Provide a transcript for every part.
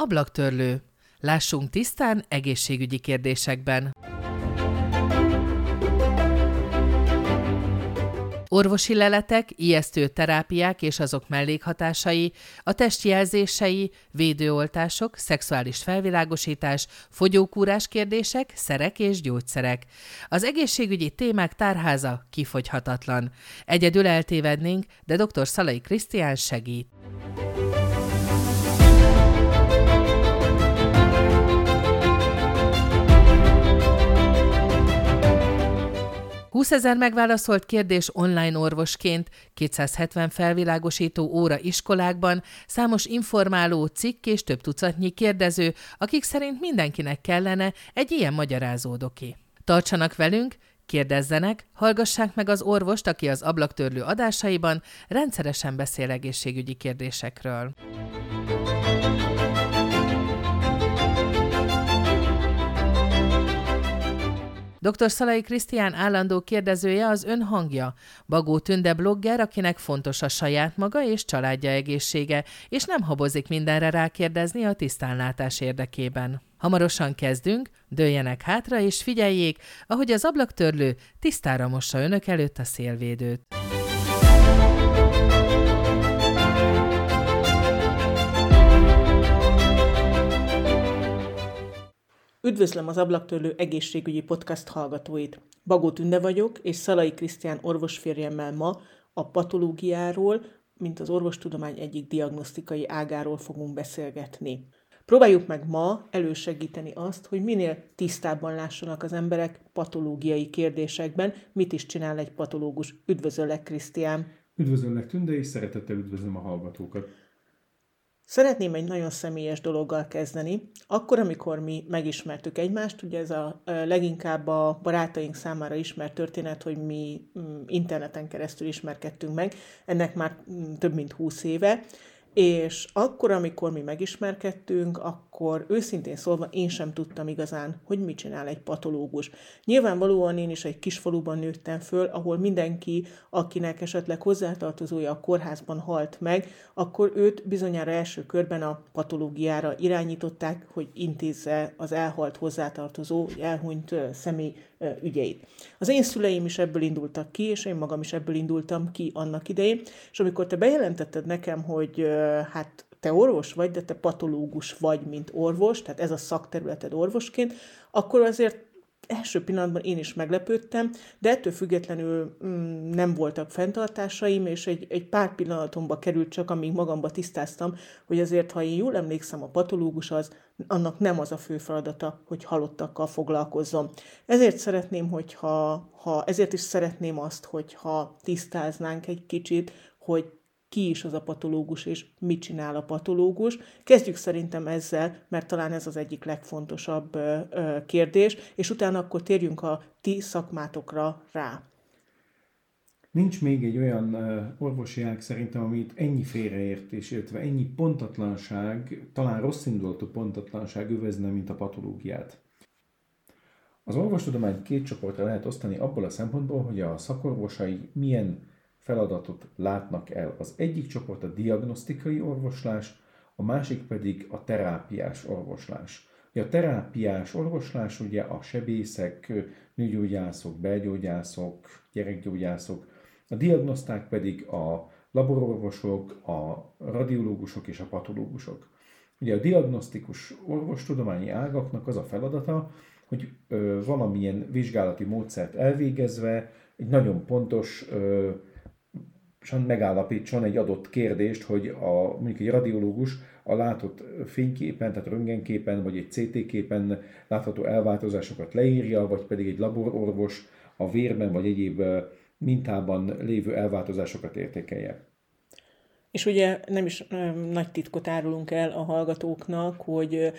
Ablaktörlő. Lássunk tisztán egészségügyi kérdésekben. Orvosi leletek, ijesztő terápiák és azok mellékhatásai, a testjelzései, védőoltások, szexuális felvilágosítás, fogyókúrás kérdések, szerek és gyógyszerek. Az egészségügyi témák tárháza kifogyhatatlan. Egyedül eltévednénk, de dr. Szalai Krisztián segít. 20 ezer megválaszolt kérdés online orvosként, 270 felvilágosító óra iskolákban, számos informáló cikk és több tucatnyi kérdező, akik szerint mindenkinek kellene egy ilyen magyarázódoki. Tartsanak velünk, kérdezzenek, hallgassák meg az orvost, aki az ablaktörlő adásaiban rendszeresen beszél egészségügyi kérdésekről. Dr. Szalai Krisztián állandó kérdezője az ön hangja. Bagó Tünde blogger, akinek fontos a saját maga és családja egészsége, és nem habozik mindenre rákérdezni a tisztánlátás érdekében. Hamarosan kezdünk, dőljenek hátra és figyeljék, ahogy az ablaktörlő tisztára mossa önök előtt a szélvédőt. Üdvözlöm az Ablaktörlő egészségügyi podcast hallgatóit. Bagó Tünde vagyok, és Szalai Krisztián orvosférjemmel ma a patológiáról, mint az orvostudomány egyik diagnosztikai ágáról fogunk beszélgetni. Próbáljuk meg ma elősegíteni azt, hogy minél tisztábban lássanak az emberek patológiai kérdésekben, mit is csinál egy patológus. Üdvözöllek, Krisztián! Üdvözöllek, Tünde, és szeretettel üdvözlöm a hallgatókat! Szeretném egy nagyon személyes dologgal kezdeni. Akkor, amikor mi megismertük egymást, ugye ez a leginkább a barátaink számára ismert történet, hogy mi mm, interneten keresztül ismerkedtünk meg, ennek már mm, több mint húsz éve, és akkor, amikor mi megismerkedtünk, akkor őszintén szólva én sem tudtam igazán, hogy mit csinál egy patológus. Nyilvánvalóan én is egy kis faluban nőttem föl, ahol mindenki, akinek esetleg hozzátartozója a kórházban halt meg, akkor őt bizonyára első körben a patológiára irányították, hogy intézze az elhalt hozzátartozó, elhunyt személy ügyeit. Az én szüleim is ebből indultak ki, és én magam is ebből indultam ki annak idején, és amikor te bejelentetted nekem, hogy hát te orvos vagy, de te patológus vagy, mint orvos, tehát ez a szakterületed orvosként, akkor azért első pillanatban én is meglepődtem, de ettől függetlenül mm, nem voltak fenntartásaim, és egy, egy pár pillanatomba került csak, amíg magamba tisztáztam, hogy azért, ha én jól emlékszem, a patológus az, annak nem az a fő feladata, hogy halottakkal foglalkozzon. Ezért szeretném, hogyha, ha, ezért is szeretném azt, hogyha tisztáznánk egy kicsit, hogy ki is az a patológus, és mit csinál a patológus. Kezdjük szerintem ezzel, mert talán ez az egyik legfontosabb kérdés, és utána akkor térjünk a ti szakmátokra rá. Nincs még egy olyan orvosi ág szerintem, amit ennyi félreértés, illetve ennyi pontatlanság, talán rossz indulatú pontatlanság övezne, mint a patológiát. Az orvostudományt két csoportra lehet osztani abból a szempontból, hogy a szakorvosai milyen feladatot látnak el. Az egyik csoport a diagnosztikai orvoslás, a másik pedig a terápiás orvoslás. A terápiás orvoslás ugye a sebészek, nőgyógyászok, belgyógyászok, gyerekgyógyászok, a diagnoszták pedig a labororvosok, a radiológusok és a patológusok. Ugye a diagnosztikus orvostudományi ágaknak az a feladata, hogy ö, valamilyen vizsgálati módszert elvégezve egy nagyon pontos ö, megállapítson egy adott kérdést, hogy a, mondjuk egy radiológus a látott fényképen, tehát röntgenképen, vagy egy CT képen látható elváltozásokat leírja, vagy pedig egy labororvos a vérben vagy egyéb mintában lévő elváltozásokat értékelje. És ugye nem is nagy titkot árulunk el a hallgatóknak, hogy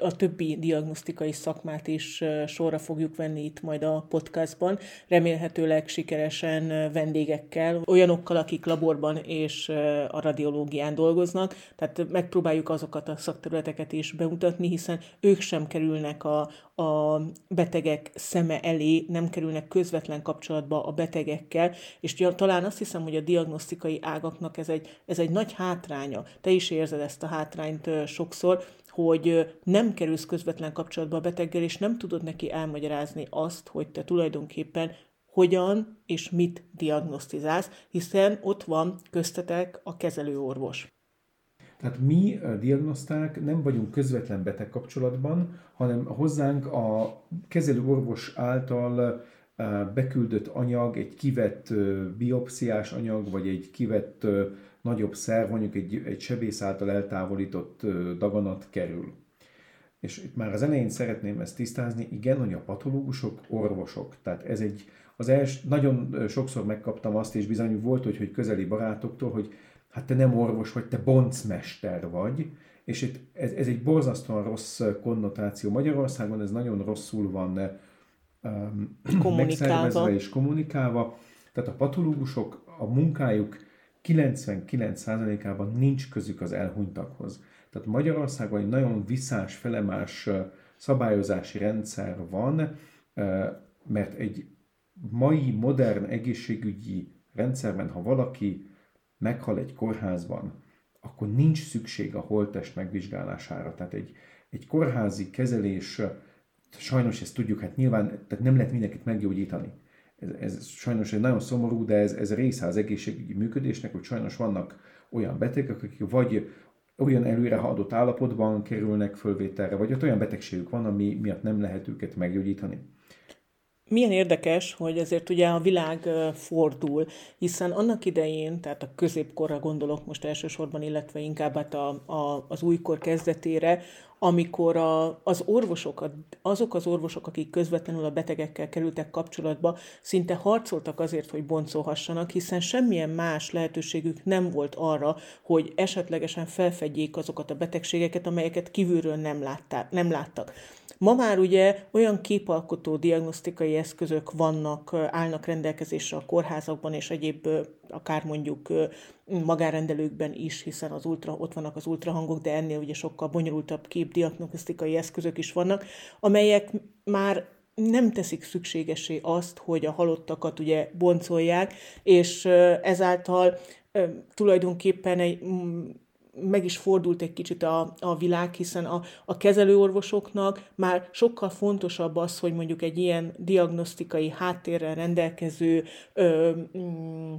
a többi diagnosztikai szakmát is sorra fogjuk venni itt majd a podcastban, remélhetőleg sikeresen vendégekkel, olyanokkal, akik laborban és a radiológián dolgoznak, tehát megpróbáljuk azokat a szakterületeket is bemutatni, hiszen ők sem kerülnek a, a betegek szeme elé, nem kerülnek közvetlen kapcsolatba a betegekkel, és talán azt hiszem, hogy a diagnosztikai ágaknak ez egy, ez egy nagy hátránya. Te is érzed ezt a hátrányt sokszor, hogy nem kerülsz közvetlen kapcsolatba a beteggel, és nem tudod neki elmagyarázni azt, hogy te tulajdonképpen hogyan és mit diagnosztizálsz, hiszen ott van köztetek a kezelőorvos. Tehát mi diagnoszták nem vagyunk közvetlen beteg kapcsolatban, hanem hozzánk a kezelőorvos által beküldött anyag, egy kivett biopsziás anyag, vagy egy kivett nagyobb szerv, mondjuk egy, egy sebész által eltávolított daganat kerül. És itt már az elején szeretném ezt tisztázni, igen, hogy a patológusok orvosok. Tehát ez egy, az els, nagyon sokszor megkaptam azt, és bizony volt, hogy, hogy közeli barátoktól, hogy hát te nem orvos vagy, te boncmester vagy, és itt ez, ez egy borzasztóan rossz konnotáció. Magyarországon ez nagyon rosszul van um, megszervezve és kommunikálva. Tehát a patológusok, a munkájuk 99%-ában nincs közük az elhunytakhoz. Tehát Magyarországon egy nagyon visszás, felemás szabályozási rendszer van, mert egy mai modern egészségügyi rendszerben, ha valaki meghal egy kórházban, akkor nincs szükség a holttest megvizsgálására. Tehát egy, egy kórházi kezelés, sajnos ezt tudjuk, hát nyilván tehát nem lehet mindenkit meggyógyítani. Ez, ez sajnos egy nagyon szomorú, de ez, ez része az egészségügyi működésnek, hogy sajnos vannak olyan betegek, akik vagy olyan előre adott állapotban kerülnek fölvételre, vagy ott olyan betegségük van, ami miatt nem lehet őket meggyógyítani. Milyen érdekes, hogy azért ugye a világ fordul, hiszen annak idején, tehát a középkorra gondolok most elsősorban, illetve inkább hát a, a, az újkor kezdetére, amikor a, az orvosok, azok az orvosok, akik közvetlenül a betegekkel kerültek kapcsolatba, szinte harcoltak azért, hogy boncolhassanak, hiszen semmilyen más lehetőségük nem volt arra, hogy esetlegesen felfedjék azokat a betegségeket, amelyeket kívülről nem, látták, nem láttak. Ma már ugye olyan képalkotó diagnosztikai eszközök vannak, állnak rendelkezésre a kórházakban és egyéb akár mondjuk magárendelőkben is, hiszen az ultra, ott vannak az ultrahangok, de ennél ugye sokkal bonyolultabb képdiagnosztikai eszközök is vannak, amelyek már nem teszik szükségesé azt, hogy a halottakat ugye boncolják, és ezáltal tulajdonképpen egy meg is fordult egy kicsit a, a világ, hiszen a, a kezelőorvosoknak már sokkal fontosabb az, hogy mondjuk egy ilyen diagnosztikai háttérrel rendelkező ö, mm,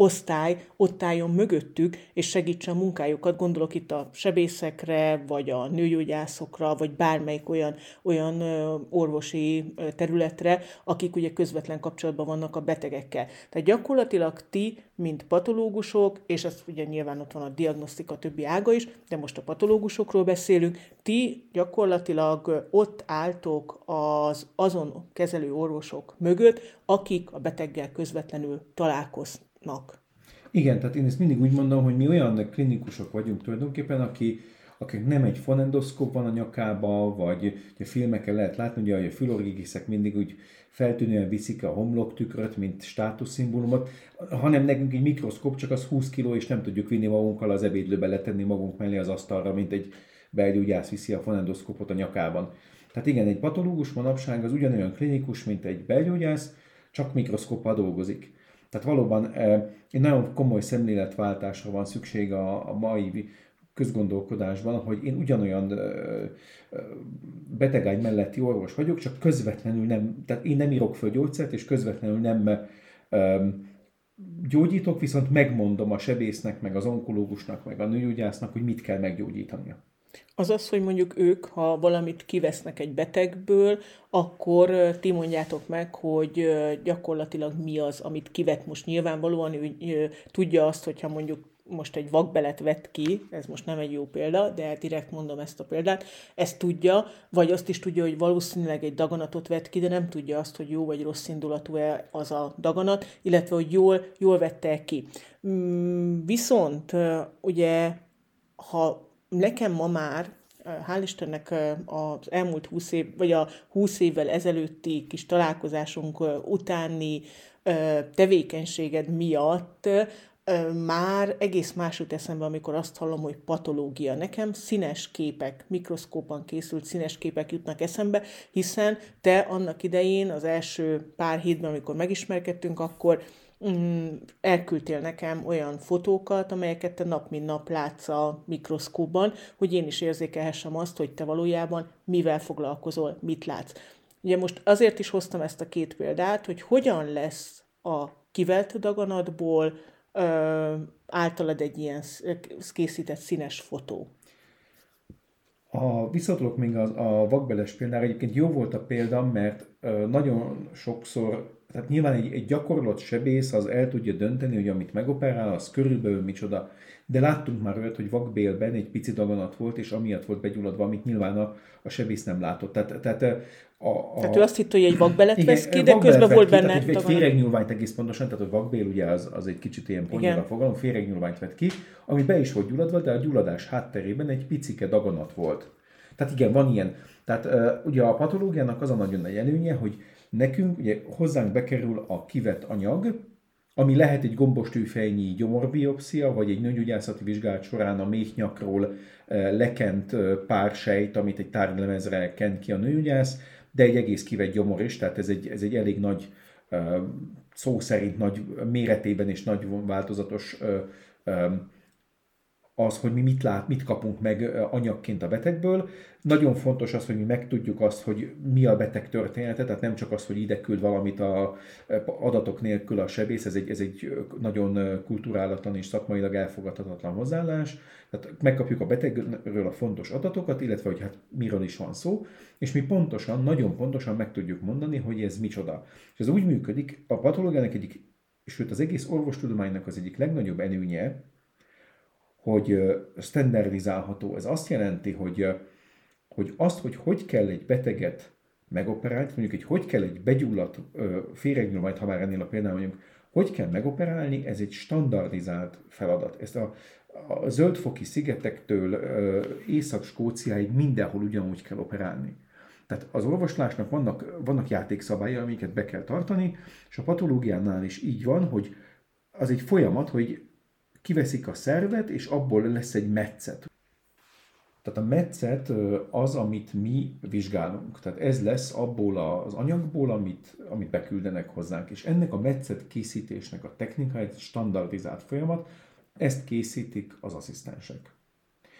osztály ott álljon mögöttük, és segítse a munkájukat. Gondolok itt a sebészekre, vagy a nőgyógyászokra, vagy bármelyik olyan, olyan orvosi területre, akik ugye közvetlen kapcsolatban vannak a betegekkel. Tehát gyakorlatilag ti, mint patológusok, és ez ugye nyilván ott van a diagnosztika többi ága is, de most a patológusokról beszélünk, ti gyakorlatilag ott álltok az azon kezelő orvosok mögött, akik a beteggel közvetlenül találkoznak nak. Igen, tehát én ezt mindig úgy mondom, hogy mi olyan klinikusok vagyunk tulajdonképpen, aki, akik nem egy fonendoszkóp van a nyakába, vagy a filmeken lehet látni, ugye, hogy a fülorgigiszek mindig úgy feltűnően viszik a homloktükröt, mint státuszszimbólumot, hanem nekünk egy mikroszkóp csak az 20 kg, és nem tudjuk vinni magunkkal az ebédlőbe letenni magunk mellé az asztalra, mint egy belgyógyász viszi a fonendoszkópot a nyakában. Tehát igen, egy patológus manapság az ugyanolyan klinikus, mint egy belgyógyász, csak mikroszkóppal dolgozik. Tehát valóban egy nagyon komoly szemléletváltásra van szükség a, a mai közgondolkodásban, hogy én ugyanolyan betegágy melletti orvos vagyok, csak közvetlenül nem, tehát én nem írok föl gyógyszert, és közvetlenül nem gyógyítok, viszont megmondom a sebésznek, meg az onkológusnak, meg a nőgyógyásznak, hogy mit kell meggyógyítania. Az az, hogy mondjuk ők, ha valamit kivesznek egy betegből, akkor ti mondjátok meg, hogy gyakorlatilag mi az, amit kivet most nyilvánvalóan, ő tudja azt, hogyha mondjuk most egy vakbelet vett ki, ez most nem egy jó példa, de direkt mondom ezt a példát, ezt tudja, vagy azt is tudja, hogy valószínűleg egy daganatot vett ki, de nem tudja azt, hogy jó vagy rossz indulatú-e az a daganat, illetve hogy jól, jól vette ki. Mm, viszont ugye, ha nekem ma már, hál' Istennek az elmúlt 20 év, vagy a 20 évvel ezelőtti kis találkozásunk utáni tevékenységed miatt már egész más jut eszembe, amikor azt hallom, hogy patológia. Nekem színes képek, mikroszkópan készült színes képek jutnak eszembe, hiszen te annak idején, az első pár hétben, amikor megismerkedtünk, akkor mm, elküldtél nekem olyan fotókat, amelyeket te nap mint nap látsz a mikroszkóban, hogy én is érzékelhessem azt, hogy te valójában mivel foglalkozol, mit látsz. Ugye most azért is hoztam ezt a két példát, hogy hogyan lesz a kivelt daganatból ö, általad egy ilyen készített színes fotó. A, visszatolok még a, a vakbeles példára, egyébként jó volt a példa, mert ö, nagyon sokszor, tehát nyilván egy, egy gyakorlott sebész az el tudja dönteni, hogy amit megoperál, az körülbelül micsoda. De láttunk már olyat, hogy vakbélben egy pici daganat volt, és amiatt volt begyulladva, amit nyilván a, a sebész nem látott. Tehát, tehát a, a... Tehát ő azt hitt, hogy egy vakbelet vesz ki, de közben volt benne... Tehát egy, egy féregnyúlványt egész pontosan, tehát a vakbél ugye az, az egy kicsit ilyen ponyva fogalom, féregnyúlványt vett ki, ami be is volt gyulladva, de a gyulladás hátterében egy picike daganat volt. Tehát igen, van ilyen. Tehát uh, ugye a patológiának az a nagyon nagy előnye, hogy nekünk, ugye hozzánk bekerül a kivett anyag, ami lehet egy gombostűfejnyi gyomorbiopszia, vagy egy nőgyógyászati vizsgálat során a méhnyakról lekent pár sejt, amit egy tárgylemezre kent ki a nőgyógyász, de egy egész kivett gyomor is, tehát ez egy, ez egy elég nagy, szó szerint nagy méretében és nagy változatos az, hogy mi mit lát, mit kapunk meg anyagként a betegből. Nagyon fontos az, hogy mi megtudjuk azt, hogy mi a beteg története, tehát nem csak az, hogy ide küld valamit a adatok nélkül a sebész, ez egy, ez egy nagyon kulturálatlan és szakmailag elfogadhatatlan hozzáállás. Tehát megkapjuk a betegről a fontos adatokat, illetve hogy hát miről is van szó, és mi pontosan, nagyon pontosan meg tudjuk mondani, hogy ez micsoda. És ez úgy működik, a patológiának egyik, sőt az egész orvostudománynak az egyik legnagyobb előnye, hogy standardizálható. Ez azt jelenti, hogy, hogy azt, hogy hogy kell egy beteget megoperálni, mondjuk, hogy hogy kell egy begyulladt féregnyomajt, ha már ennél a példában mondjuk, hogy kell megoperálni, ez egy standardizált feladat. Ezt a, a zöldfoki szigetektől Észak-Skóciáig mindenhol ugyanúgy kell operálni. Tehát az orvoslásnak vannak, vannak játékszabályai, amiket be kell tartani, és a patológiánál is így van, hogy az egy folyamat, hogy kiveszik a szervet, és abból lesz egy metszet. Tehát a metszet az, amit mi vizsgálunk. Tehát ez lesz abból az anyagból, amit, amit beküldenek hozzánk. És ennek a metszet készítésnek a technikája egy standardizált folyamat, ezt készítik az asszisztensek.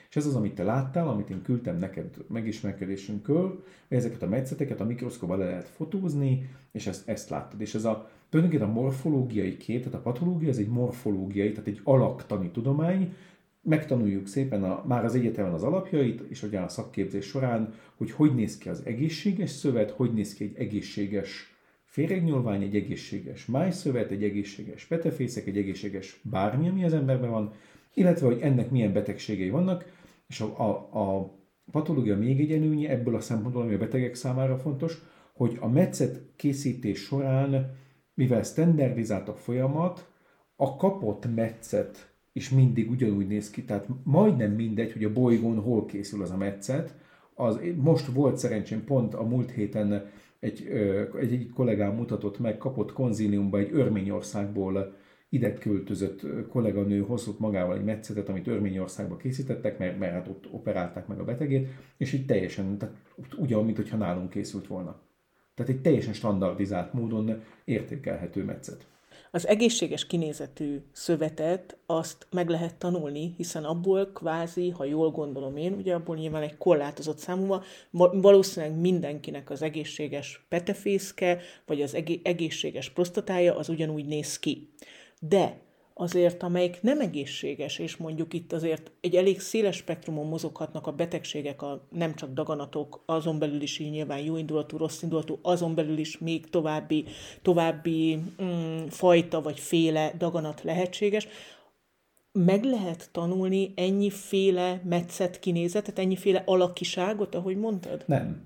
És ez az, amit te láttál, amit én küldtem neked megismerkedésünkről, ezeket a metszeteket a mikroszkóba le lehet fotózni, és ezt, ezt láttad. És ez a tulajdonképpen a morfológiai kép, tehát a patológia, ez egy morfológiai, tehát egy alaktani tudomány, megtanuljuk szépen a, már az egyetemen az alapjait, és ugye a szakképzés során, hogy hogy néz ki az egészséges szövet, hogy néz ki egy egészséges féregnyúlvány, egy egészséges májszövet, egy egészséges petefészek, egy egészséges bármi, ami az emberben van, illetve hogy ennek milyen betegségei vannak, és a, a, a patológia még egy előnye ebből a szempontból, ami a betegek számára fontos, hogy a metszet készítés során mivel standardizált a folyamat, a kapott metszet is mindig ugyanúgy néz ki, tehát majdnem mindegy, hogy a bolygón hol készül az a metszet. Az, most volt szerencsém pont a múlt héten egy, egy, egy kollégám mutatott meg, kapott konzíliumba egy Örményországból ide költözött kolléganő hozott magával egy metszetet, amit Örményországba készítettek, mert, mert hát ott operálták meg a betegét, és így teljesen, tehát ugyan, mintha nálunk készült volna. Tehát egy teljesen standardizált módon értékelhető metszet. Az egészséges kinézetű szövetet azt meg lehet tanulni, hiszen abból kvázi, ha jól gondolom én, ugye abból nyilván egy korlátozott számúval, valószínűleg mindenkinek az egészséges petefészke, vagy az egészséges prostatája az ugyanúgy néz ki. De azért, amelyik nem egészséges, és mondjuk itt azért egy elég széles spektrumon mozoghatnak a betegségek, a nem csak daganatok, azon belül is így nyilván jó indulatú, rossz indulatú, azon belül is még további, további mm, fajta vagy féle daganat lehetséges, meg lehet tanulni ennyiféle metszet kinézetet, ennyiféle alakiságot, ahogy mondtad? Nem.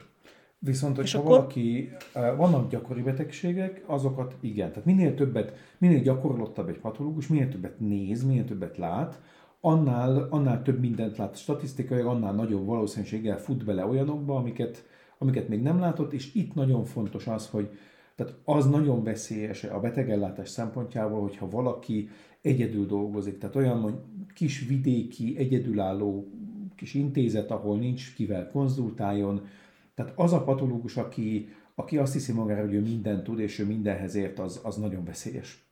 Viszont, hogyha akkor... valaki, vannak gyakori betegségek, azokat igen. Tehát minél többet, minél gyakorlottabb egy patológus, minél többet néz, minél többet lát, annál, annál több mindent lát statisztikai, annál nagyobb valószínűséggel fut bele olyanokba, amiket, amiket még nem látott, és itt nagyon fontos az, hogy tehát az nagyon veszélyes a betegellátás szempontjából, hogyha valaki egyedül dolgozik, tehát olyan kis vidéki, egyedülálló kis intézet, ahol nincs kivel konzultáljon, tehát az a patológus, aki, aki azt hiszi magára, hogy ő mindent tud, és ő mindenhez ért, az, az nagyon veszélyes.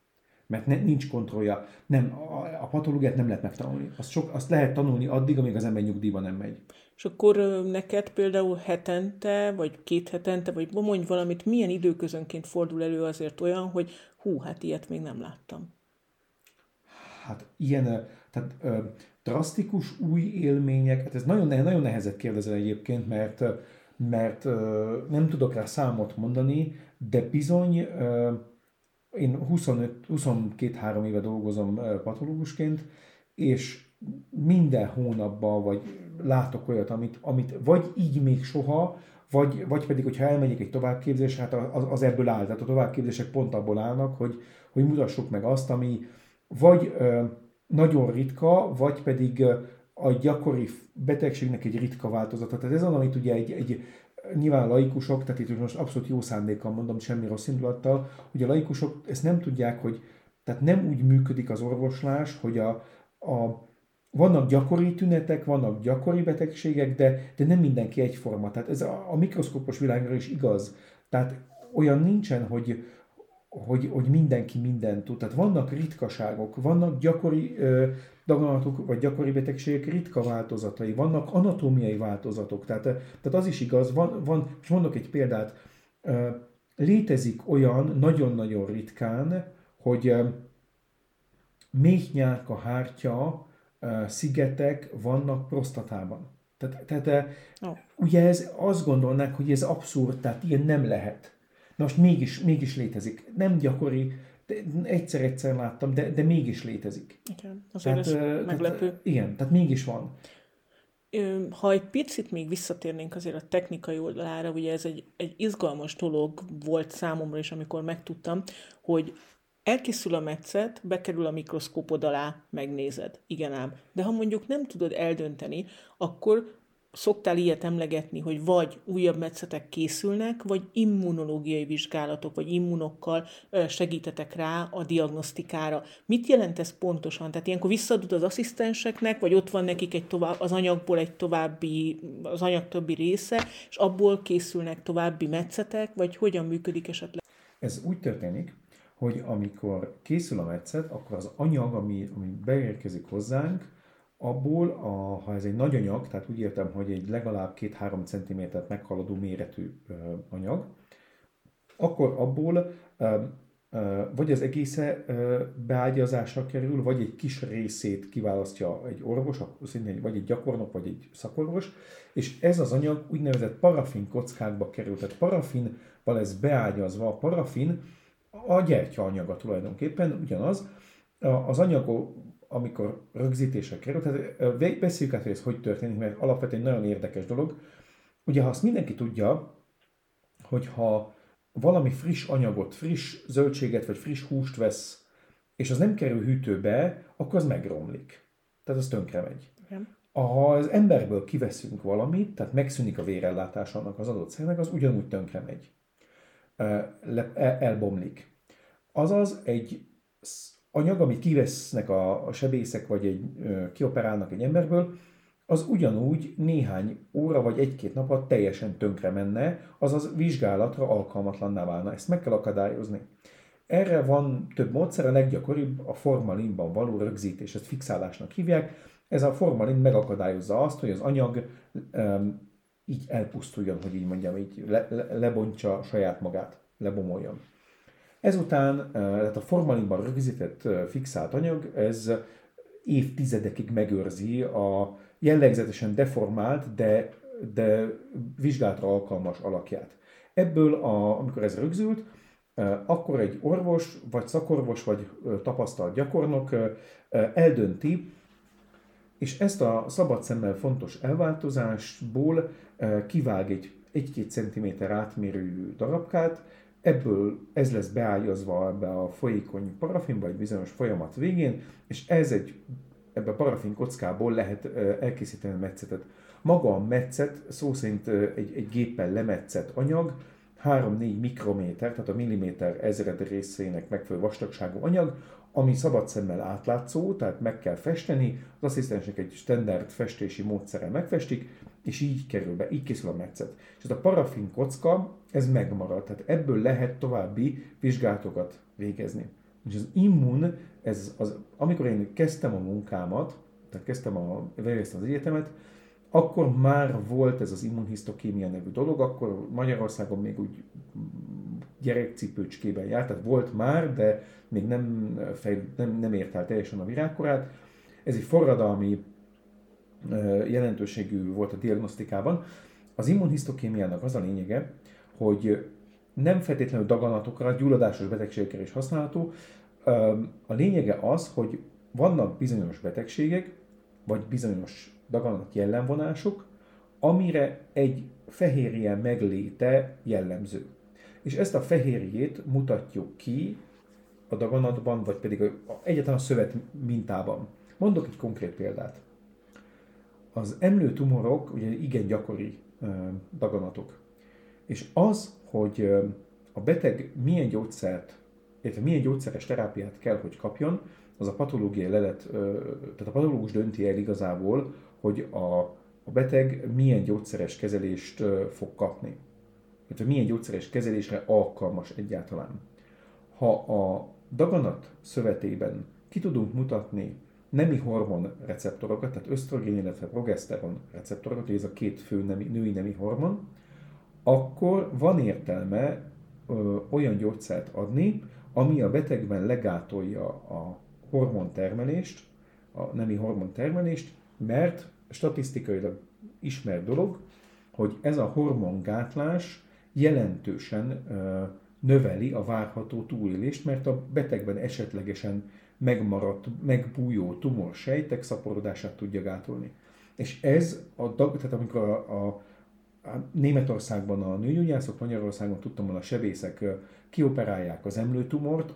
mert ne, nincs kontrollja. Nem, a, a patológiát nem lehet megtanulni. Azt, sok, azt lehet tanulni addig, amíg az ember nyugdíjba nem megy. És akkor neked például hetente, vagy két hetente, vagy mondj valamit, milyen időközönként fordul elő azért olyan, hogy hú, hát ilyet még nem láttam. Hát ilyen, tehát ö, drasztikus új élmények, hát ez nagyon, nagyon nehezet kérdezel egyébként, mert, mert nem tudok rá számot mondani, de bizony én 22-3 éve dolgozom patológusként, és minden hónapban vagy látok olyat, amit, amit vagy így még soha, vagy, vagy pedig, hogyha elmegyek egy továbbképzésre, hát az, az ebből áll. Tehát a továbbképzések pont abból állnak, hogy, hogy mutassuk meg azt, ami vagy ö, nagyon ritka, vagy pedig a gyakori betegségnek egy ritka változata. Tehát ez az, amit ugye egy, egy nyilván laikusok, tehát itt most abszolút jó szándékkal mondom, semmi rossz indulattal, hogy a laikusok ezt nem tudják, hogy tehát nem úgy működik az orvoslás, hogy a, a vannak gyakori tünetek, vannak gyakori betegségek, de, de nem mindenki egyforma. Tehát ez a, a mikroszkópos világra is igaz. Tehát olyan nincsen, hogy, hogy, hogy mindenki mindent tud. Tehát vannak ritkaságok, vannak gyakori ö, daganatok vagy gyakori betegségek ritka változatai, vannak anatómiai változatok. Tehát, tehát az is igaz, van, van és mondok egy példát, ö, létezik olyan nagyon-nagyon ritkán, hogy ö, méhnyárka hártya szigetek vannak prostatában. Tehát, tehát oh. ugye ez, azt gondolnák, hogy ez abszurd, tehát ilyen nem lehet. Na most mégis, mégis létezik. Nem gyakori, egyszer-egyszer láttam, de, de mégis létezik. Igen, azért tehát, ez meglepő. Tehát, igen, tehát mégis van. Ha egy picit még visszatérnénk azért a technikai oldalára, ugye ez egy, egy izgalmas dolog volt számomra is, amikor megtudtam, hogy elkészül a metszet, bekerül a mikroszkópod alá, megnézed. Igen ám. De ha mondjuk nem tudod eldönteni, akkor szoktál ilyet emlegetni, hogy vagy újabb metszetek készülnek, vagy immunológiai vizsgálatok, vagy immunokkal segítetek rá a diagnosztikára. Mit jelent ez pontosan? Tehát ilyenkor visszaadod az asszisztenseknek, vagy ott van nekik egy tovább, az anyagból egy további, az anyag többi része, és abból készülnek további metszetek, vagy hogyan működik esetleg? Ez úgy történik, hogy amikor készül a metszet, akkor az anyag, ami, ami beérkezik hozzánk, abból, a, ha ez egy nagy anyag, tehát úgy értem, hogy egy legalább 2-3 cm meghaladó méretű anyag, akkor abból vagy az egésze beágyazásra kerül, vagy egy kis részét kiválasztja egy orvos, vagy egy gyakornok, vagy egy szakorvos, és ez az anyag úgynevezett parafin kockákba kerül. Tehát parafinval ez beágyazva, a parafin a gyertyaanyaga tulajdonképpen ugyanaz, az anyagok amikor rögzítésre kerül. Tehát beszéljük át, hogy ez hogy történik, mert alapvetően nagyon érdekes dolog. Ugye, ha azt mindenki tudja, hogyha valami friss anyagot, friss zöldséget vagy friss húst vesz, és az nem kerül hűtőbe, akkor az megromlik. Tehát az tönkre megy. Igen. Ha az emberből kiveszünk valamit, tehát megszűnik a vérellátás annak az adott szernek, az ugyanúgy tönkre megy. Elbomlik. Azaz egy anyag, amit kivesznek a, sebészek, vagy egy, kioperálnak egy emberből, az ugyanúgy néhány óra vagy egy-két nap alatt teljesen tönkre menne, azaz vizsgálatra alkalmatlanná válna. Ezt meg kell akadályozni. Erre van több módszer, a leggyakoribb a formalinban való rögzítés, ezt fixálásnak hívják. Ez a formalin megakadályozza azt, hogy az anyag um, így elpusztuljon, hogy így mondjam, így le, le, lebontsa saját magát, lebomoljon. Ezután, tehát a formalinban rögzített fixált anyag, ez évtizedekig megőrzi a jellegzetesen deformált, de, de vizsgálatra alkalmas alakját. Ebből, a, amikor ez rögzült, akkor egy orvos, vagy szakorvos, vagy tapasztalt gyakornok eldönti, és ezt a szabad szemmel fontos elváltozásból kivág egy 1-2 cm átmérőjű darabkát, Ebből ez lesz beágyazva ebbe a folyékony parafinba egy bizonyos folyamat végén, és ez egy, ebbe a parafin kockából lehet elkészíteni a metszetet. Maga a metszet szó szerint egy, egy géppel lemetszett anyag, 3-4 mikrométer, tehát a milliméter ezred részének megfelelő vastagságú anyag, ami szabad szemmel átlátszó, tehát meg kell festeni, az asszisztensek egy standard festési módszerrel megfestik, és így kerül be, így készül a metszet. És ez a parafin kocka, ez megmarad, tehát ebből lehet további vizsgálatokat végezni. És az immun, ez az, amikor én kezdtem a munkámat, tehát kezdtem a, végeztem az egyetemet, akkor már volt ez az immunhisztokémia nevű dolog, akkor Magyarországon még úgy gyerekcipőcskében járt, tehát volt már, de még nem, fej, nem, nem ért el teljesen a virágkorát. Ez egy forradalmi jelentőségű volt a diagnosztikában. Az immunhisztokémiának az a lényege, hogy nem feltétlenül daganatokra, gyulladásos betegségekre is használható. A lényege az, hogy vannak bizonyos betegségek, vagy bizonyos daganat jellemvonások, amire egy fehérje megléte jellemző. És ezt a fehérjét mutatjuk ki a daganatban, vagy pedig egyáltalán a szövet mintában. Mondok egy konkrét példát. Az emlőtumorok ugye igen gyakori daganatok. És az, hogy a beteg milyen gyógyszert, illetve milyen gyógyszeres terápiát kell, hogy kapjon, az a patológiai lelet, tehát a patológus dönti el igazából, hogy a, a beteg milyen gyógyszeres kezelést fog kapni. Illetve milyen gyógyszeres kezelésre alkalmas egyáltalán. Ha a daganat szövetében ki tudunk mutatni nemi hormon receptorokat, tehát ösztrogén, illetve progeszteron receptorokat, ez a két fő nemi, női nemi hormon, akkor van értelme ö, olyan gyógyszert adni, ami a betegben legátolja a hormontermelést, a nemi hormontermelést, mert statisztikailag ismert dolog, hogy ez a hormongátlás jelentősen ö, növeli a várható túlélést, mert a betegben esetlegesen megmaradt, megbújó tumorsejtek szaporodását tudja gátolni. És ez, a, tehát amikor a, a, Németországban a nőgyógyászok, Magyarországon tudtam, hogy a sebészek kioperálják az emlőtumort,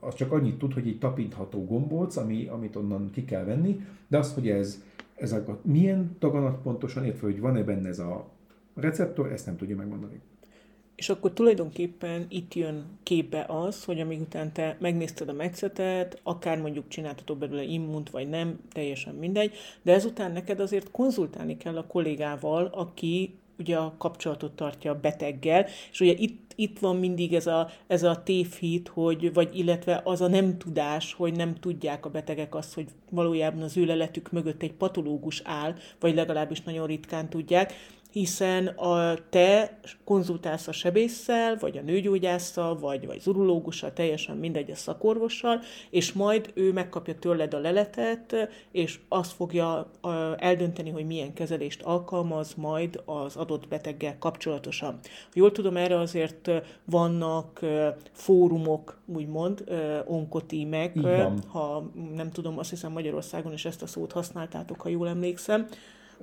az csak annyit tud, hogy egy tapintható gombóc, ami, amit onnan ki kell venni, de az, hogy ez, ez a, milyen daganat pontosan, értve, hogy van-e benne ez a receptor, ezt nem tudja megmondani. És akkor tulajdonképpen itt jön képbe az, hogy amíg után te megnézted a metszetet, akár mondjuk csináltatok belőle immunt, vagy nem, teljesen mindegy, de ezután neked azért konzultálni kell a kollégával, aki ugye a kapcsolatot tartja a beteggel, és ugye itt, itt van mindig ez a, ez a tévhit, hogy, vagy illetve az a nem tudás, hogy nem tudják a betegek azt, hogy valójában az ő leletük mögött egy patológus áll, vagy legalábbis nagyon ritkán tudják, hiszen a te konzultálsz a sebésszel, vagy a nőgyógyásszal, vagy, vagy urológussal, teljesen mindegy a szakorvossal, és majd ő megkapja tőled a leletet, és azt fogja eldönteni, hogy milyen kezelést alkalmaz majd az adott beteggel kapcsolatosan. Jól tudom, erre azért vannak fórumok, úgymond, onkotímek, ha nem tudom, azt hiszem Magyarországon is ezt a szót használtátok, ha jól emlékszem,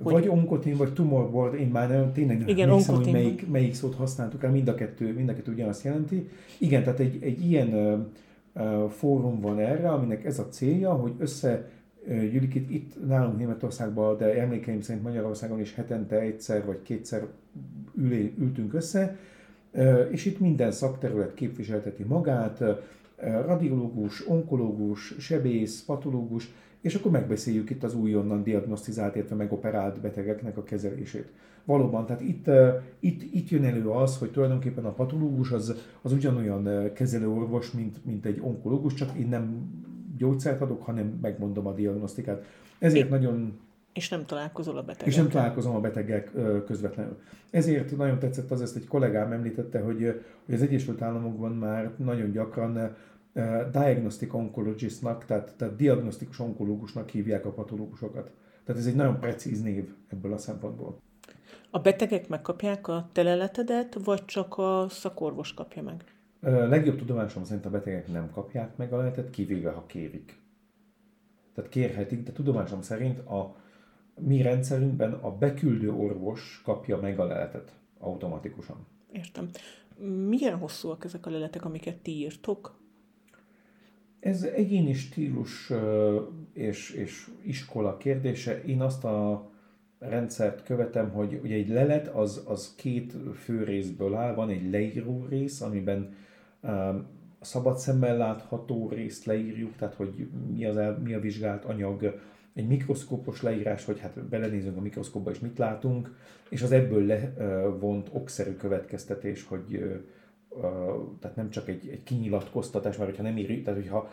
hogy... Vagy onkotin, vagy tumorboard, én már nem, tényleg nem Igen, hiszem, hogy melyik, melyik szót használtuk el, mind a kettő, mind a kettő ugyanazt jelenti. Igen, tehát egy, egy ilyen uh, fórum van erre, aminek ez a célja, hogy össze gyűlik itt, itt nálunk Németországban, de emlékeim szerint Magyarországon is hetente egyszer vagy kétszer ülé, ültünk össze, és itt minden szakterület képviselteti magát, radiológus, onkológus, sebész, patológus, és akkor megbeszéljük itt az újonnan diagnosztizált, illetve megoperált betegeknek a kezelését. Valóban, tehát itt, itt, itt jön elő az, hogy tulajdonképpen a patológus az, az ugyanolyan kezelőorvos, mint, mint egy onkológus, csak én nem gyógyszert adok, hanem megmondom a diagnosztikát. Ezért é. nagyon és nem találkozol a betegekkel. És nem találkozom a betegek közvetlenül. Ezért nagyon tetszett az, ezt egy kollégám említette, hogy, hogy az Egyesült Államokban már nagyon gyakran diagnostic oncologistnak, tehát, tehát diagnosztikus onkológusnak hívják a patológusokat. Tehát ez egy nagyon precíz név ebből a szempontból. A betegek megkapják a teleletedet, vagy csak a szakorvos kapja meg? A legjobb tudomásom szerint a betegek nem kapják meg a leletet, kivéve ha kérik. Tehát kérhetik, de tudomásom szerint a mi rendszerünkben a beküldő orvos kapja meg a leletet automatikusan. Értem. Milyen hosszúak ezek a leletek, amiket ti írtok? Ez egyéni stílus és, és iskola kérdése. Én azt a rendszert követem, hogy ugye egy lelet az, az két fő részből áll. Van egy leíró rész, amiben szabad szemmel látható részt leírjuk, tehát hogy mi, az el, mi a vizsgált anyag, egy mikroszkópos leírás, hogy hát belenézünk a mikroszkópba és mit látunk, és az ebből levont okszerű következtetés, hogy tehát nem csak egy, egy kinyilatkoztatás, mert hogyha nem ír, tehát hogyha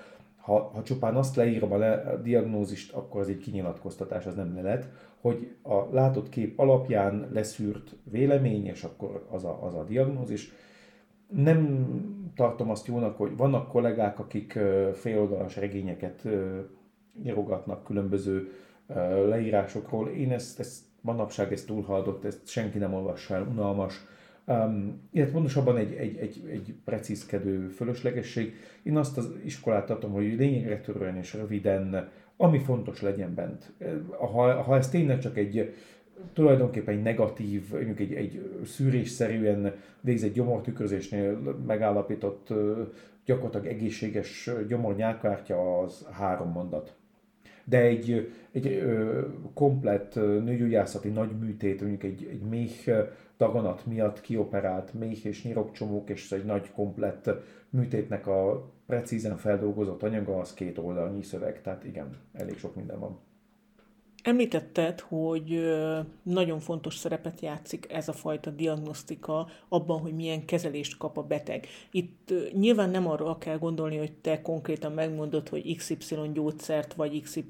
ha, ha csupán azt leírom a, le, a diagnózist, akkor az egy kinyilatkoztatás, az nem lelet, hogy a látott kép alapján leszűrt vélemény, és akkor az a, az a diagnózis. Nem tartom azt jónak, hogy vannak kollégák, akik féloldalas regényeket írogatnak különböző leírásokról. Én ezt, ezt manapság ez túlhaladott, ezt senki nem olvassa el, unalmas. Um, illetve pontosabban egy, egy, egy, egy precízkedő fölöslegesség. Én azt az iskolát tartom, hogy lényegre törően és röviden, ami fontos legyen bent. Ha, ha ez tényleg csak egy tulajdonképpen egy negatív, mondjuk egy, egy szűrésszerűen végzett gyomortükrözésnél megállapított gyakorlatilag egészséges gyomornyálkártya az három mondat de egy, egy ö, komplett nőgyógyászati nagy műtét, mondjuk egy, egy méh daganat miatt kioperált méh és nyirokcsomók, és egy nagy komplett műtétnek a precízen feldolgozott anyaga, az két oldalnyi szöveg, tehát igen, elég sok minden van. Említetted, hogy nagyon fontos szerepet játszik ez a fajta diagnosztika abban, hogy milyen kezelést kap a beteg. Itt nyilván nem arra kell gondolni, hogy te konkrétan megmondod, hogy XY gyógyszert vagy XY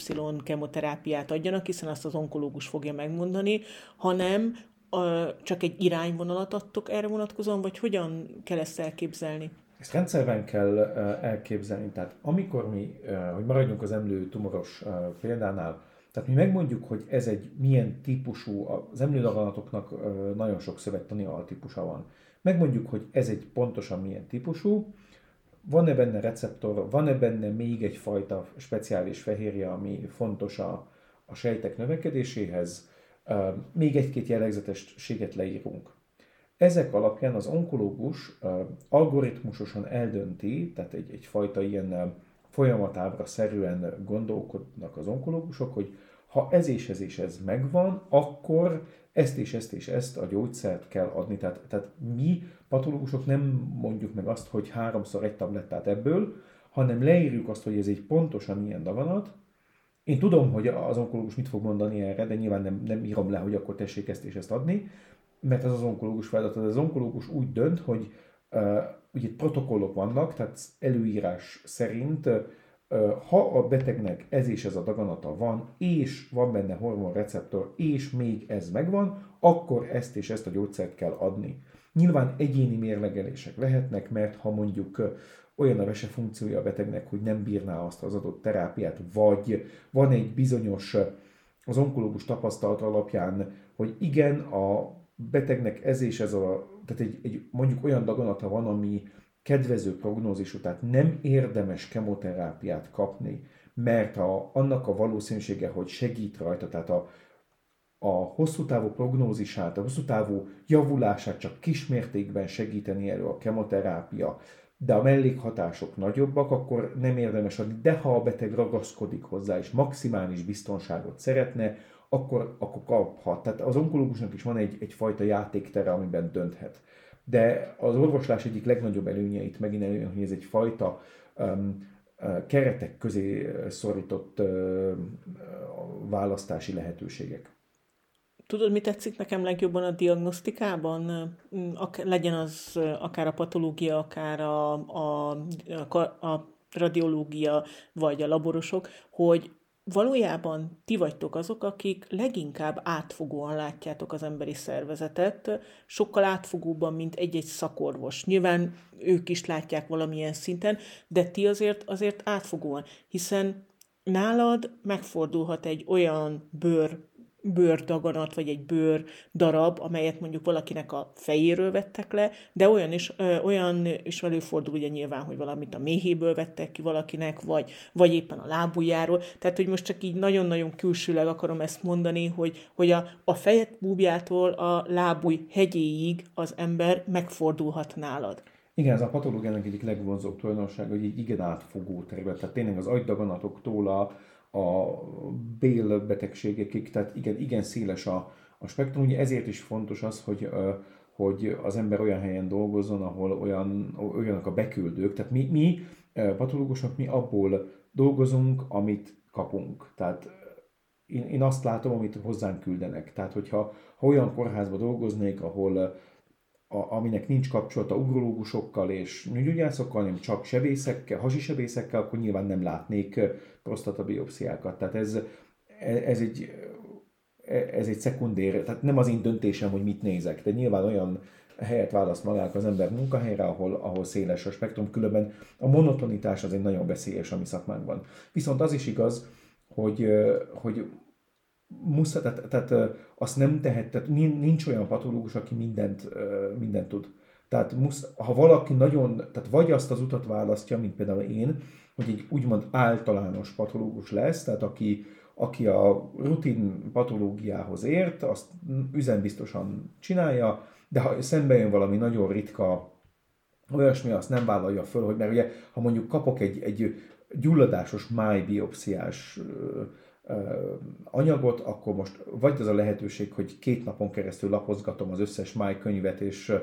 kemoterápiát adjanak, hiszen azt az onkológus fogja megmondani, hanem csak egy irányvonalat adtok erre vonatkozóan, vagy hogyan kell ezt elképzelni? Ezt rendszerben kell elképzelni. Tehát amikor mi, hogy maradjunk az emlő tumoros példánál, tehát mi megmondjuk, hogy ez egy milyen típusú, az emlődaganatoknak nagyon sok szövettani altípusa van. Megmondjuk, hogy ez egy pontosan milyen típusú, van-e benne receptor, van-e benne még egyfajta speciális fehérje, ami fontos a, a sejtek növekedéséhez, még egy-két jellegzetességet leírunk. Ezek alapján az onkológus algoritmusosan eldönti, tehát egy, egyfajta ilyen folyamatábra szerűen gondolkodnak az onkológusok, hogy ha ez és ez és ez megvan, akkor ezt és ezt és ezt a gyógyszert kell adni. Tehát, tehát mi patológusok nem mondjuk meg azt, hogy háromszor egy tablettát ebből, hanem leírjuk azt, hogy ez egy pontosan ilyen daganat. Én tudom, hogy az onkológus mit fog mondani erre, de nyilván nem, nem írom le, hogy akkor tessék ezt és ezt adni, mert ez az onkológus feladat. Az onkológus úgy dönt, hogy uh, ugye protokollok vannak, tehát előírás szerint ha a betegnek ez és ez a daganata van, és van benne hormonreceptor, és még ez megvan, akkor ezt és ezt a gyógyszert kell adni. Nyilván egyéni mérlegelések lehetnek, mert ha mondjuk olyan a vese funkciója a betegnek, hogy nem bírná azt az adott terápiát, vagy van egy bizonyos az onkológus tapasztalat alapján, hogy igen, a betegnek ez és ez a, tehát egy, egy mondjuk olyan daganata van, ami kedvező prognózisú, tehát nem érdemes kemoterápiát kapni, mert a, annak a valószínűsége, hogy segít rajta, tehát a, a hosszú távú prognózisát, a hosszú távú javulását csak kismértékben segíteni elő a kemoterápia, de a mellékhatások nagyobbak, akkor nem érdemes adni. De ha a beteg ragaszkodik hozzá, és maximális biztonságot szeretne, akkor, akkor kaphat. Tehát az onkológusnak is van egy, egyfajta játéktere, amiben dönthet de az orvoslás egyik legnagyobb előnyeit megint előjön, hogy ez egy fajta um, keretek közé szorított uh, választási lehetőségek. Tudod, mi tetszik nekem legjobban a diagnosztikában? Ak- legyen az akár a patológia, akár a, a, a, a radiológia, vagy a laborosok, hogy valójában ti vagytok azok, akik leginkább átfogóan látjátok az emberi szervezetet, sokkal átfogóbban, mint egy-egy szakorvos. Nyilván ők is látják valamilyen szinten, de ti azért, azért átfogóan, hiszen nálad megfordulhat egy olyan bőr bőrdaganat, vagy egy bőr darab, amelyet mondjuk valakinek a fejéről vettek le, de olyan is, ö, olyan is előfordul ugye nyilván, hogy valamit a méhéből vettek ki valakinek, vagy, vagy éppen a lábujjáról. Tehát, hogy most csak így nagyon-nagyon külsőleg akarom ezt mondani, hogy, hogy a, a fejet búbjától a lábúj hegyéig az ember megfordulhat nálad. Igen, ez a patológiának egyik legvonzóbb tulajdonság, hogy egy igen átfogó terület. Tehát tényleg az agydaganatoktól a, a bélbetegségekig, tehát igen, igen széles a, a spektrum. Ugye ezért is fontos az, hogy, hogy az ember olyan helyen dolgozzon, ahol olyan, olyanok a beküldők. Tehát mi, mi patológusok, mi abból dolgozunk, amit kapunk. Tehát én, én azt látom, amit hozzánk küldenek. Tehát, hogyha ha olyan kórházba dolgoznék, ahol a, aminek nincs kapcsolata urológusokkal és nőgyógyászokkal, hanem csak sebészekkel, hasi sebészekkel, akkor nyilván nem látnék prostatabiopsziákat. Tehát ez, ez egy, ez egy szekundér, tehát nem az én döntésem, hogy mit nézek, de nyilván olyan helyet választ magának az ember munkahelyre, ahol, ahol széles a spektrum, különben a monotonitás az egy nagyon veszélyes a mi szakmánkban. Viszont az is igaz, hogy, hogy musz, tehát, tehát azt nem tehet, tehát nincs olyan patológus, aki mindent, mindent tud. Tehát musz, ha valaki nagyon, tehát vagy azt az utat választja, mint például én, hogy egy úgymond általános patológus lesz, tehát aki, aki a rutin patológiához ért, azt üzenbiztosan csinálja, de ha szembe jön valami nagyon ritka olyasmi, azt nem vállalja föl, hogy mert ugye, ha mondjuk kapok egy, egy gyulladásos májbiopsziás anyagot, akkor most vagy az a lehetőség, hogy két napon keresztül lapozgatom az összes májkönyvet, és,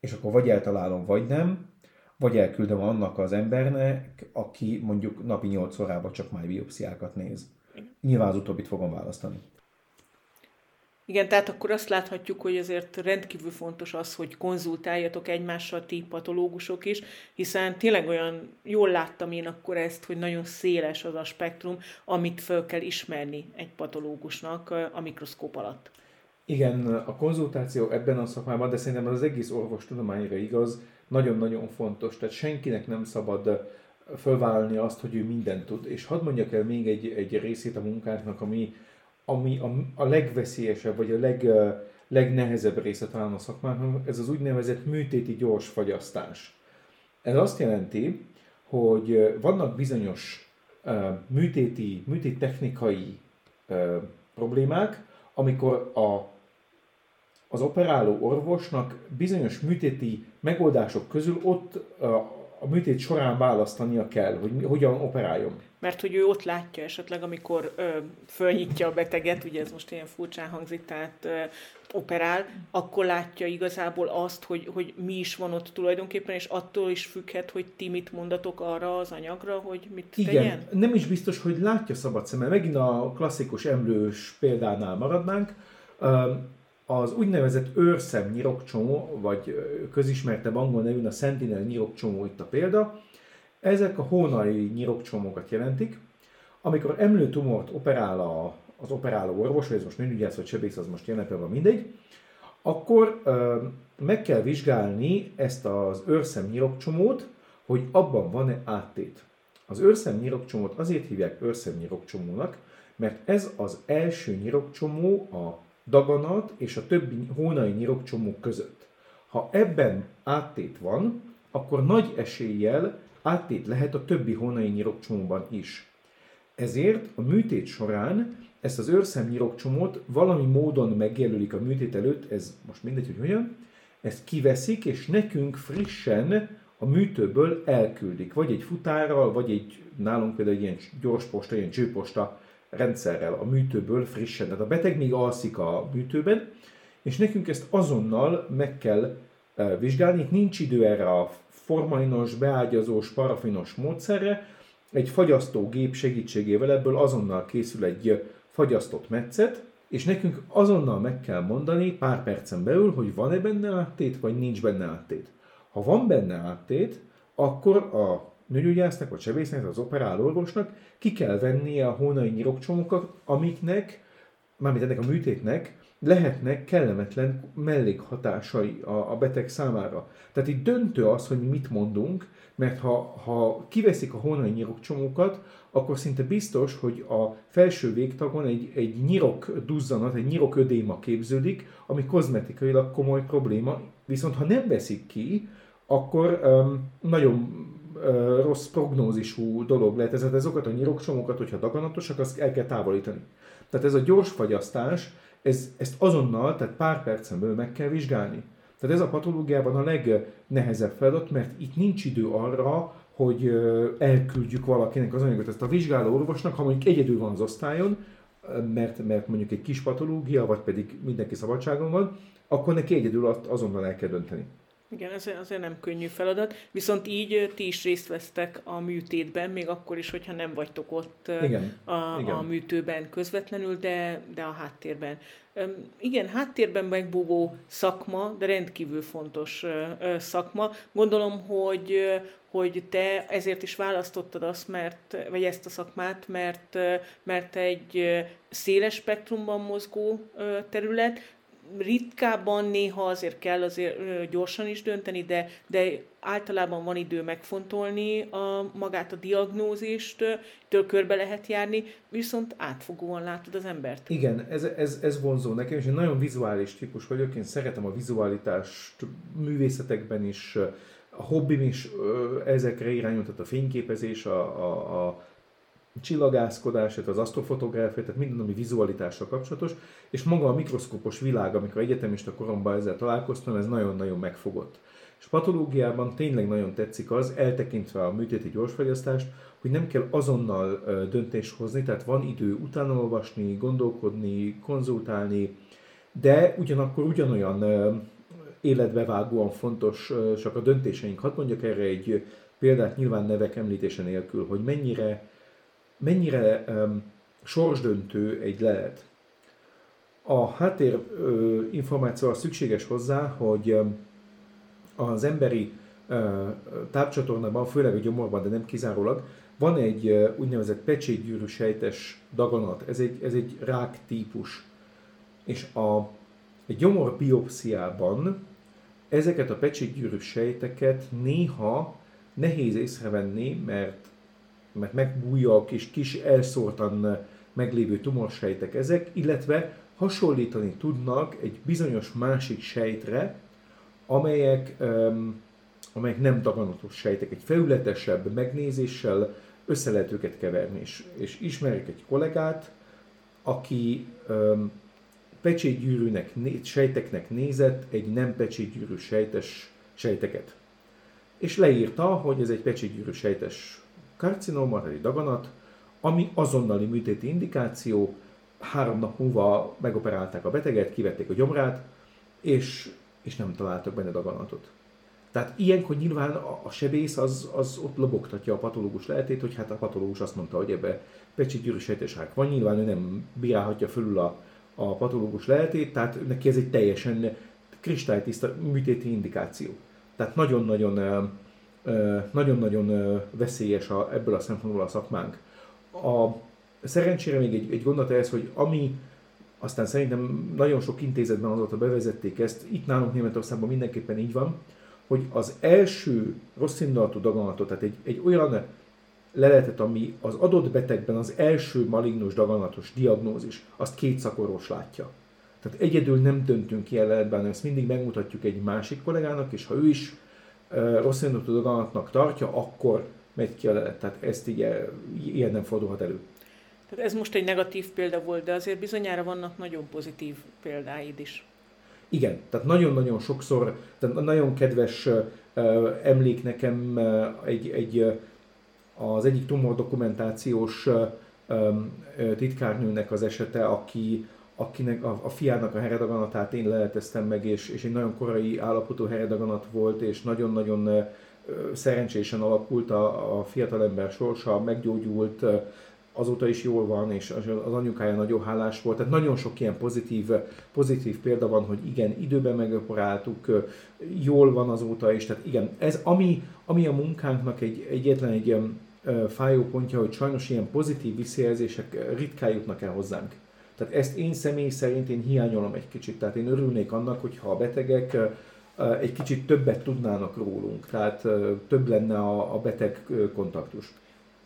és akkor vagy eltalálom, vagy nem, vagy elküldöm annak az embernek, aki mondjuk napi 8 órában csak májbiopsziákat néz. Nyilván az utóbbit fogom választani. Igen, tehát akkor azt láthatjuk, hogy azért rendkívül fontos az, hogy konzultáljatok egymással ti patológusok is, hiszen tényleg olyan jól láttam én akkor ezt, hogy nagyon széles az a spektrum, amit föl kell ismerni egy patológusnak a mikroszkóp alatt. Igen, a konzultáció ebben a szakmában, de szerintem az egész orvostudományra igaz, nagyon-nagyon fontos. Tehát senkinek nem szabad fölvállalni azt, hogy ő mindent tud. És hadd mondjak el még egy, egy részét a munkánknak, ami ami a, a legveszélyesebb, vagy a leg, legnehezebb része talán a szakmának, ez az úgynevezett műtéti gyors fagyasztás. Ez azt jelenti, hogy vannak bizonyos műtéti, műtét technikai problémák, amikor a, az operáló orvosnak bizonyos műtéti megoldások közül ott a műtét során választania kell, hogy hogyan operáljon mert hogy ő ott látja esetleg, amikor ö, fölnyitja a beteget, ugye ez most ilyen furcsán hangzik, tehát ö, operál, akkor látja igazából azt, hogy, hogy mi is van ott tulajdonképpen, és attól is függhet, hogy ti mit mondatok arra az anyagra, hogy mit Igen, tegyen? nem is biztos, hogy látja szabad szemmel. Megint a klasszikus emlős példánál maradnánk. Az úgynevezett őrszem nyirokcsomó, vagy közismertebb angol nevűn a Sentinel nyirokcsomó itt a példa, ezek a hónai nyirokcsomókat jelentik. Amikor emlőtumort operál a, az operáló orvos, vagy ez most nőgyász vagy sebész, az most jelen pillanatban mindegy, akkor ö, meg kell vizsgálni ezt az őrszem nyirokcsomót, hogy abban van-e áttét. Az őrszem nyirokcsomót azért hívják őrszem nyirokcsomónak, mert ez az első nyirokcsomó a daganat és a többi hónai nyirokcsomó között. Ha ebben áttét van, akkor nagy eséllyel áttét lehet a többi hónai nyirokcsomóban is. Ezért a műtét során ezt az őrszem nyirokcsomót valami módon megjelölik a műtét előtt, ez most mindegy, hogy hogyan, ezt kiveszik, és nekünk frissen a műtőből elküldik. Vagy egy futárral, vagy egy nálunk például egy ilyen gyors posta, ilyen csőposta rendszerrel a műtőből frissen. Tehát a beteg még alszik a műtőben, és nekünk ezt azonnal meg kell eh, vizsgálni. Nincs idő erre a formalinos, beágyazós, parafinos módszerre, egy fagyasztógép segítségével ebből azonnal készül egy fagyasztott metszet, és nekünk azonnal meg kell mondani pár percen belül, hogy van-e benne áttét, vagy nincs benne áttét. Ha van benne áttét, akkor a nőgyógyásznak, vagy sebésznek, az operáló orvosnak ki kell vennie a hónai nyirokcsomokat, amiknek, mármint ennek a műtétnek lehetnek kellemetlen mellékhatásai a, a beteg számára. Tehát itt döntő az, hogy mi mit mondunk, mert ha, ha kiveszik a hónai nyirokcsomókat, akkor szinte biztos, hogy a felső végtagon egy, egy nyirok duzzanat, egy nyirok ödéma képződik, ami kozmetikailag komoly probléma, viszont ha nem veszik ki, akkor um, nagyon rossz prognózisú dolog lehet. Ez, azokat a nyirokcsomókat, hogyha daganatosak, azt el kell távolítani. Tehát ez a gyors fagyasztás, ez, ezt azonnal, tehát pár percen belül meg kell vizsgálni. Tehát ez a patológiában a legnehezebb feladat, mert itt nincs idő arra, hogy elküldjük valakinek az anyagot. Ezt a vizsgáló orvosnak, ha mondjuk egyedül van az osztályon, mert, mert mondjuk egy kis patológia, vagy pedig mindenki szabadságon van, akkor neki egyedül azt azonnal el kell dönteni. Igen, ez azért nem könnyű feladat, viszont így ti is részt vesztek a műtétben, még akkor is, hogyha nem vagytok ott Igen. A, Igen. a műtőben közvetlenül, de, de a háttérben. Igen, háttérben megbúvó szakma, de rendkívül fontos szakma. Gondolom, hogy, hogy te ezért is választottad azt, mert, vagy ezt a szakmát, mert, mert egy széles spektrumban mozgó terület, ritkábban néha azért kell azért gyorsan is dönteni, de, de általában van idő megfontolni a, magát a diagnózist, től körbe lehet járni, viszont átfogóan látod az embert. Igen, ez, ez, ez vonzó nekem, és én nagyon vizuális típus vagyok, én szeretem a vizualitást művészetekben is, a hobbim is ezekre irányultat a fényképezés, a, a, a csillagászkodás, az asztrofotográfia, tehát minden, ami vizualitással kapcsolatos, és maga a mikroszkópos világ, amikor egyetemista koromban ezzel találkoztam, ez nagyon-nagyon megfogott. És patológiában tényleg nagyon tetszik az, eltekintve a műtéti gyorsfagyasztást, hogy nem kell azonnal döntést hozni, tehát van idő utána olvasni, gondolkodni, konzultálni, de ugyanakkor ugyanolyan életbevágóan fontos csak a döntéseink. Hadd mondjak erre egy példát nyilván nevek említése nélkül, hogy mennyire mennyire um, sorsdöntő egy lelet. A háttér uh, információ szükséges hozzá, hogy um, az emberi uh, tápcsatornában, főleg a gyomorban, de nem kizárólag, van egy uh, úgynevezett pecsétgyűrű sejtes daganat. Ez egy, ez egy rák típus. És a egy gyomor biopsziában ezeket a pecsétgyűrű sejteket néha nehéz észrevenni, mert mert megbújjak és kis elszórtan meglévő tumorsejtek ezek, illetve hasonlítani tudnak egy bizonyos másik sejtre, amelyek, um, amelyek nem daganatos sejtek, egy felületesebb megnézéssel össze lehet őket keverni. És, és ismerek egy kollégát, aki um, pecsétgyűrűnek, sejteknek nézett egy nem pecsétgyűrű sejtes sejteket. És leírta, hogy ez egy pecsétgyűrű sejtes karcinoma, tehát egy daganat, ami azonnali műtéti indikáció, három nap múlva megoperálták a beteget, kivették a gyomrát, és, és nem találtak benne daganatot. Tehát ilyenkor nyilván a, sebész az, az ott lobogtatja a patológus lehetét, hogy hát a patológus azt mondta, hogy ebbe pecsétgyűrű sejtesrák van, nyilván ő nem bírálhatja fölül a, a patológus lehetét, tehát neki ez egy teljesen kristálytiszta műtéti indikáció. Tehát nagyon-nagyon nagyon-nagyon veszélyes a, ebből a szempontból a szakmánk. A, szerencsére még egy, egy gondot ehhez, hogy ami aztán szerintem nagyon sok intézetben azóta bevezették ezt, itt nálunk Németországban mindenképpen így van, hogy az első rossz indulatú daganatot, tehát egy, egy olyan leletet, ami az adott betegben az első malignus daganatos diagnózis, azt két szakorvos látja. Tehát egyedül nem döntünk ki leletben, ezt mindig megmutatjuk egy másik kollégának, és ha ő is rossz indulatú daganatnak tartja, akkor megy ki a lelet. Tehát ezt így, ilyen nem fordulhat elő. Tehát ez most egy negatív példa volt, de azért bizonyára vannak nagyon pozitív példáid is. Igen, tehát nagyon-nagyon sokszor, tehát nagyon kedves uh, emlék nekem uh, egy, egy, uh, az egyik tumor dokumentációs um, titkárnőnek az esete, aki akinek a, a fiának a heredaganatát én leleteztem meg, és, és egy nagyon korai állapotú heredaganat volt, és nagyon-nagyon szerencsésen alakult a, a fiatalember sorsa, meggyógyult, azóta is jól van, és az anyukája nagyon hálás volt. Tehát nagyon sok ilyen pozitív, pozitív példa van, hogy igen, időben megoperáltuk, jól van azóta is. Tehát igen, ez ami, ami a munkánknak egy, egyetlen egy ilyen fájó pontja, hogy sajnos ilyen pozitív visszajelzések ritkán jutnak el hozzánk. Tehát ezt én személy szerint én hiányolom egy kicsit. Tehát én örülnék annak, hogyha a betegek egy kicsit többet tudnának rólunk, tehát több lenne a, a beteg kontaktus.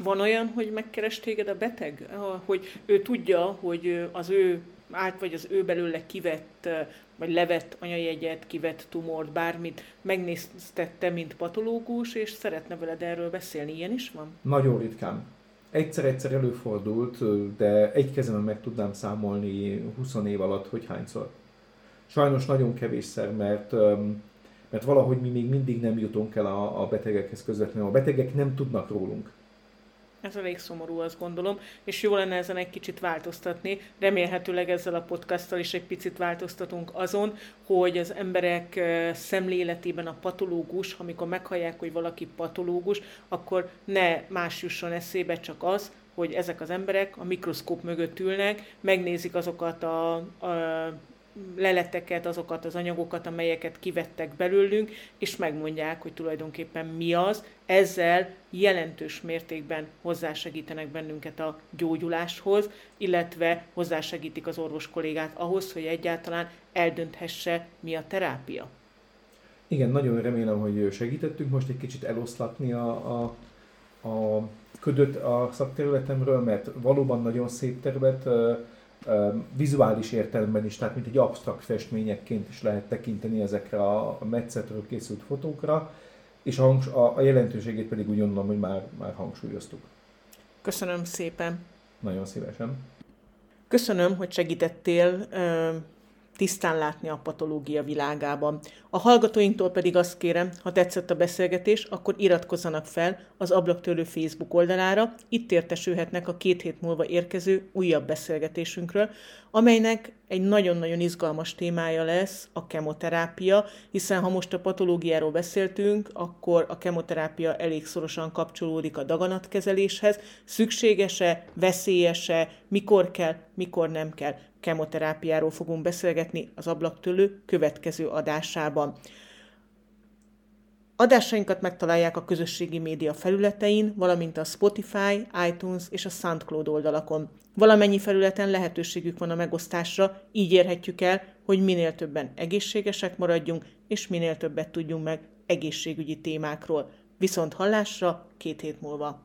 Van olyan, hogy megkeres téged a beteg? Hogy ő tudja, hogy az ő át vagy az ő belőle kivett, vagy levett anyajegyet, kivett tumort, bármit megnéztette, mint patológus, és szeretne veled erről beszélni. Ilyen is van? Nagyon ritkán. Egyszer-egyszer előfordult, de egy kezemen meg tudnám számolni 20 év alatt, hogy hányszor. Sajnos nagyon kevésszer, mert, mert valahogy mi még mindig nem jutunk el a, a betegekhez közvetlenül. A betegek nem tudnak rólunk. Ez elég szomorú, azt gondolom, és jó lenne ezen egy kicsit változtatni. Remélhetőleg ezzel a podcasttal is egy picit változtatunk azon, hogy az emberek szemléletében a patológus, amikor meghallják, hogy valaki patológus, akkor ne más jusson eszébe, csak az, hogy ezek az emberek a mikroszkóp mögött ülnek, megnézik azokat a, a leleteket, azokat az anyagokat, amelyeket kivettek belőlünk, és megmondják, hogy tulajdonképpen mi az. Ezzel jelentős mértékben hozzásegítenek bennünket a gyógyuláshoz, illetve hozzásegítik az orvos kollégát ahhoz, hogy egyáltalán eldönthesse, mi a terápia. Igen, nagyon remélem, hogy segítettünk most egy kicsit eloszlatni a, a, a ködöt a szakterületemről, mert valóban nagyon szép terület, vizuális értelemben is, tehát mint egy absztrakt festményekként is lehet tekinteni ezekre a metszetről készült fotókra, és a, a, a jelentőségét pedig úgy gondolom, hogy már, már hangsúlyoztuk. Köszönöm szépen! Nagyon szívesen! Köszönöm, hogy segítettél tisztán látni a patológia világában. A hallgatóinktól pedig azt kérem, ha tetszett a beszélgetés, akkor iratkozzanak fel az Ablaktörlő Facebook oldalára, itt értesülhetnek a két hét múlva érkező újabb beszélgetésünkről, amelynek egy nagyon-nagyon izgalmas témája lesz a kemoterápia, hiszen ha most a patológiáról beszéltünk, akkor a kemoterápia elég szorosan kapcsolódik a daganatkezeléshez. Szükséges-e, veszélyes-e, mikor kell, mikor nem kell kemoterápiáról fogunk beszélgetni az ablaktőlő következő adásában. Adásainkat megtalálják a közösségi média felületein, valamint a Spotify, iTunes és a SoundCloud oldalakon. Valamennyi felületen lehetőségük van a megosztásra, így érhetjük el, hogy minél többen egészségesek maradjunk, és minél többet tudjunk meg egészségügyi témákról. Viszont hallásra két hét múlva.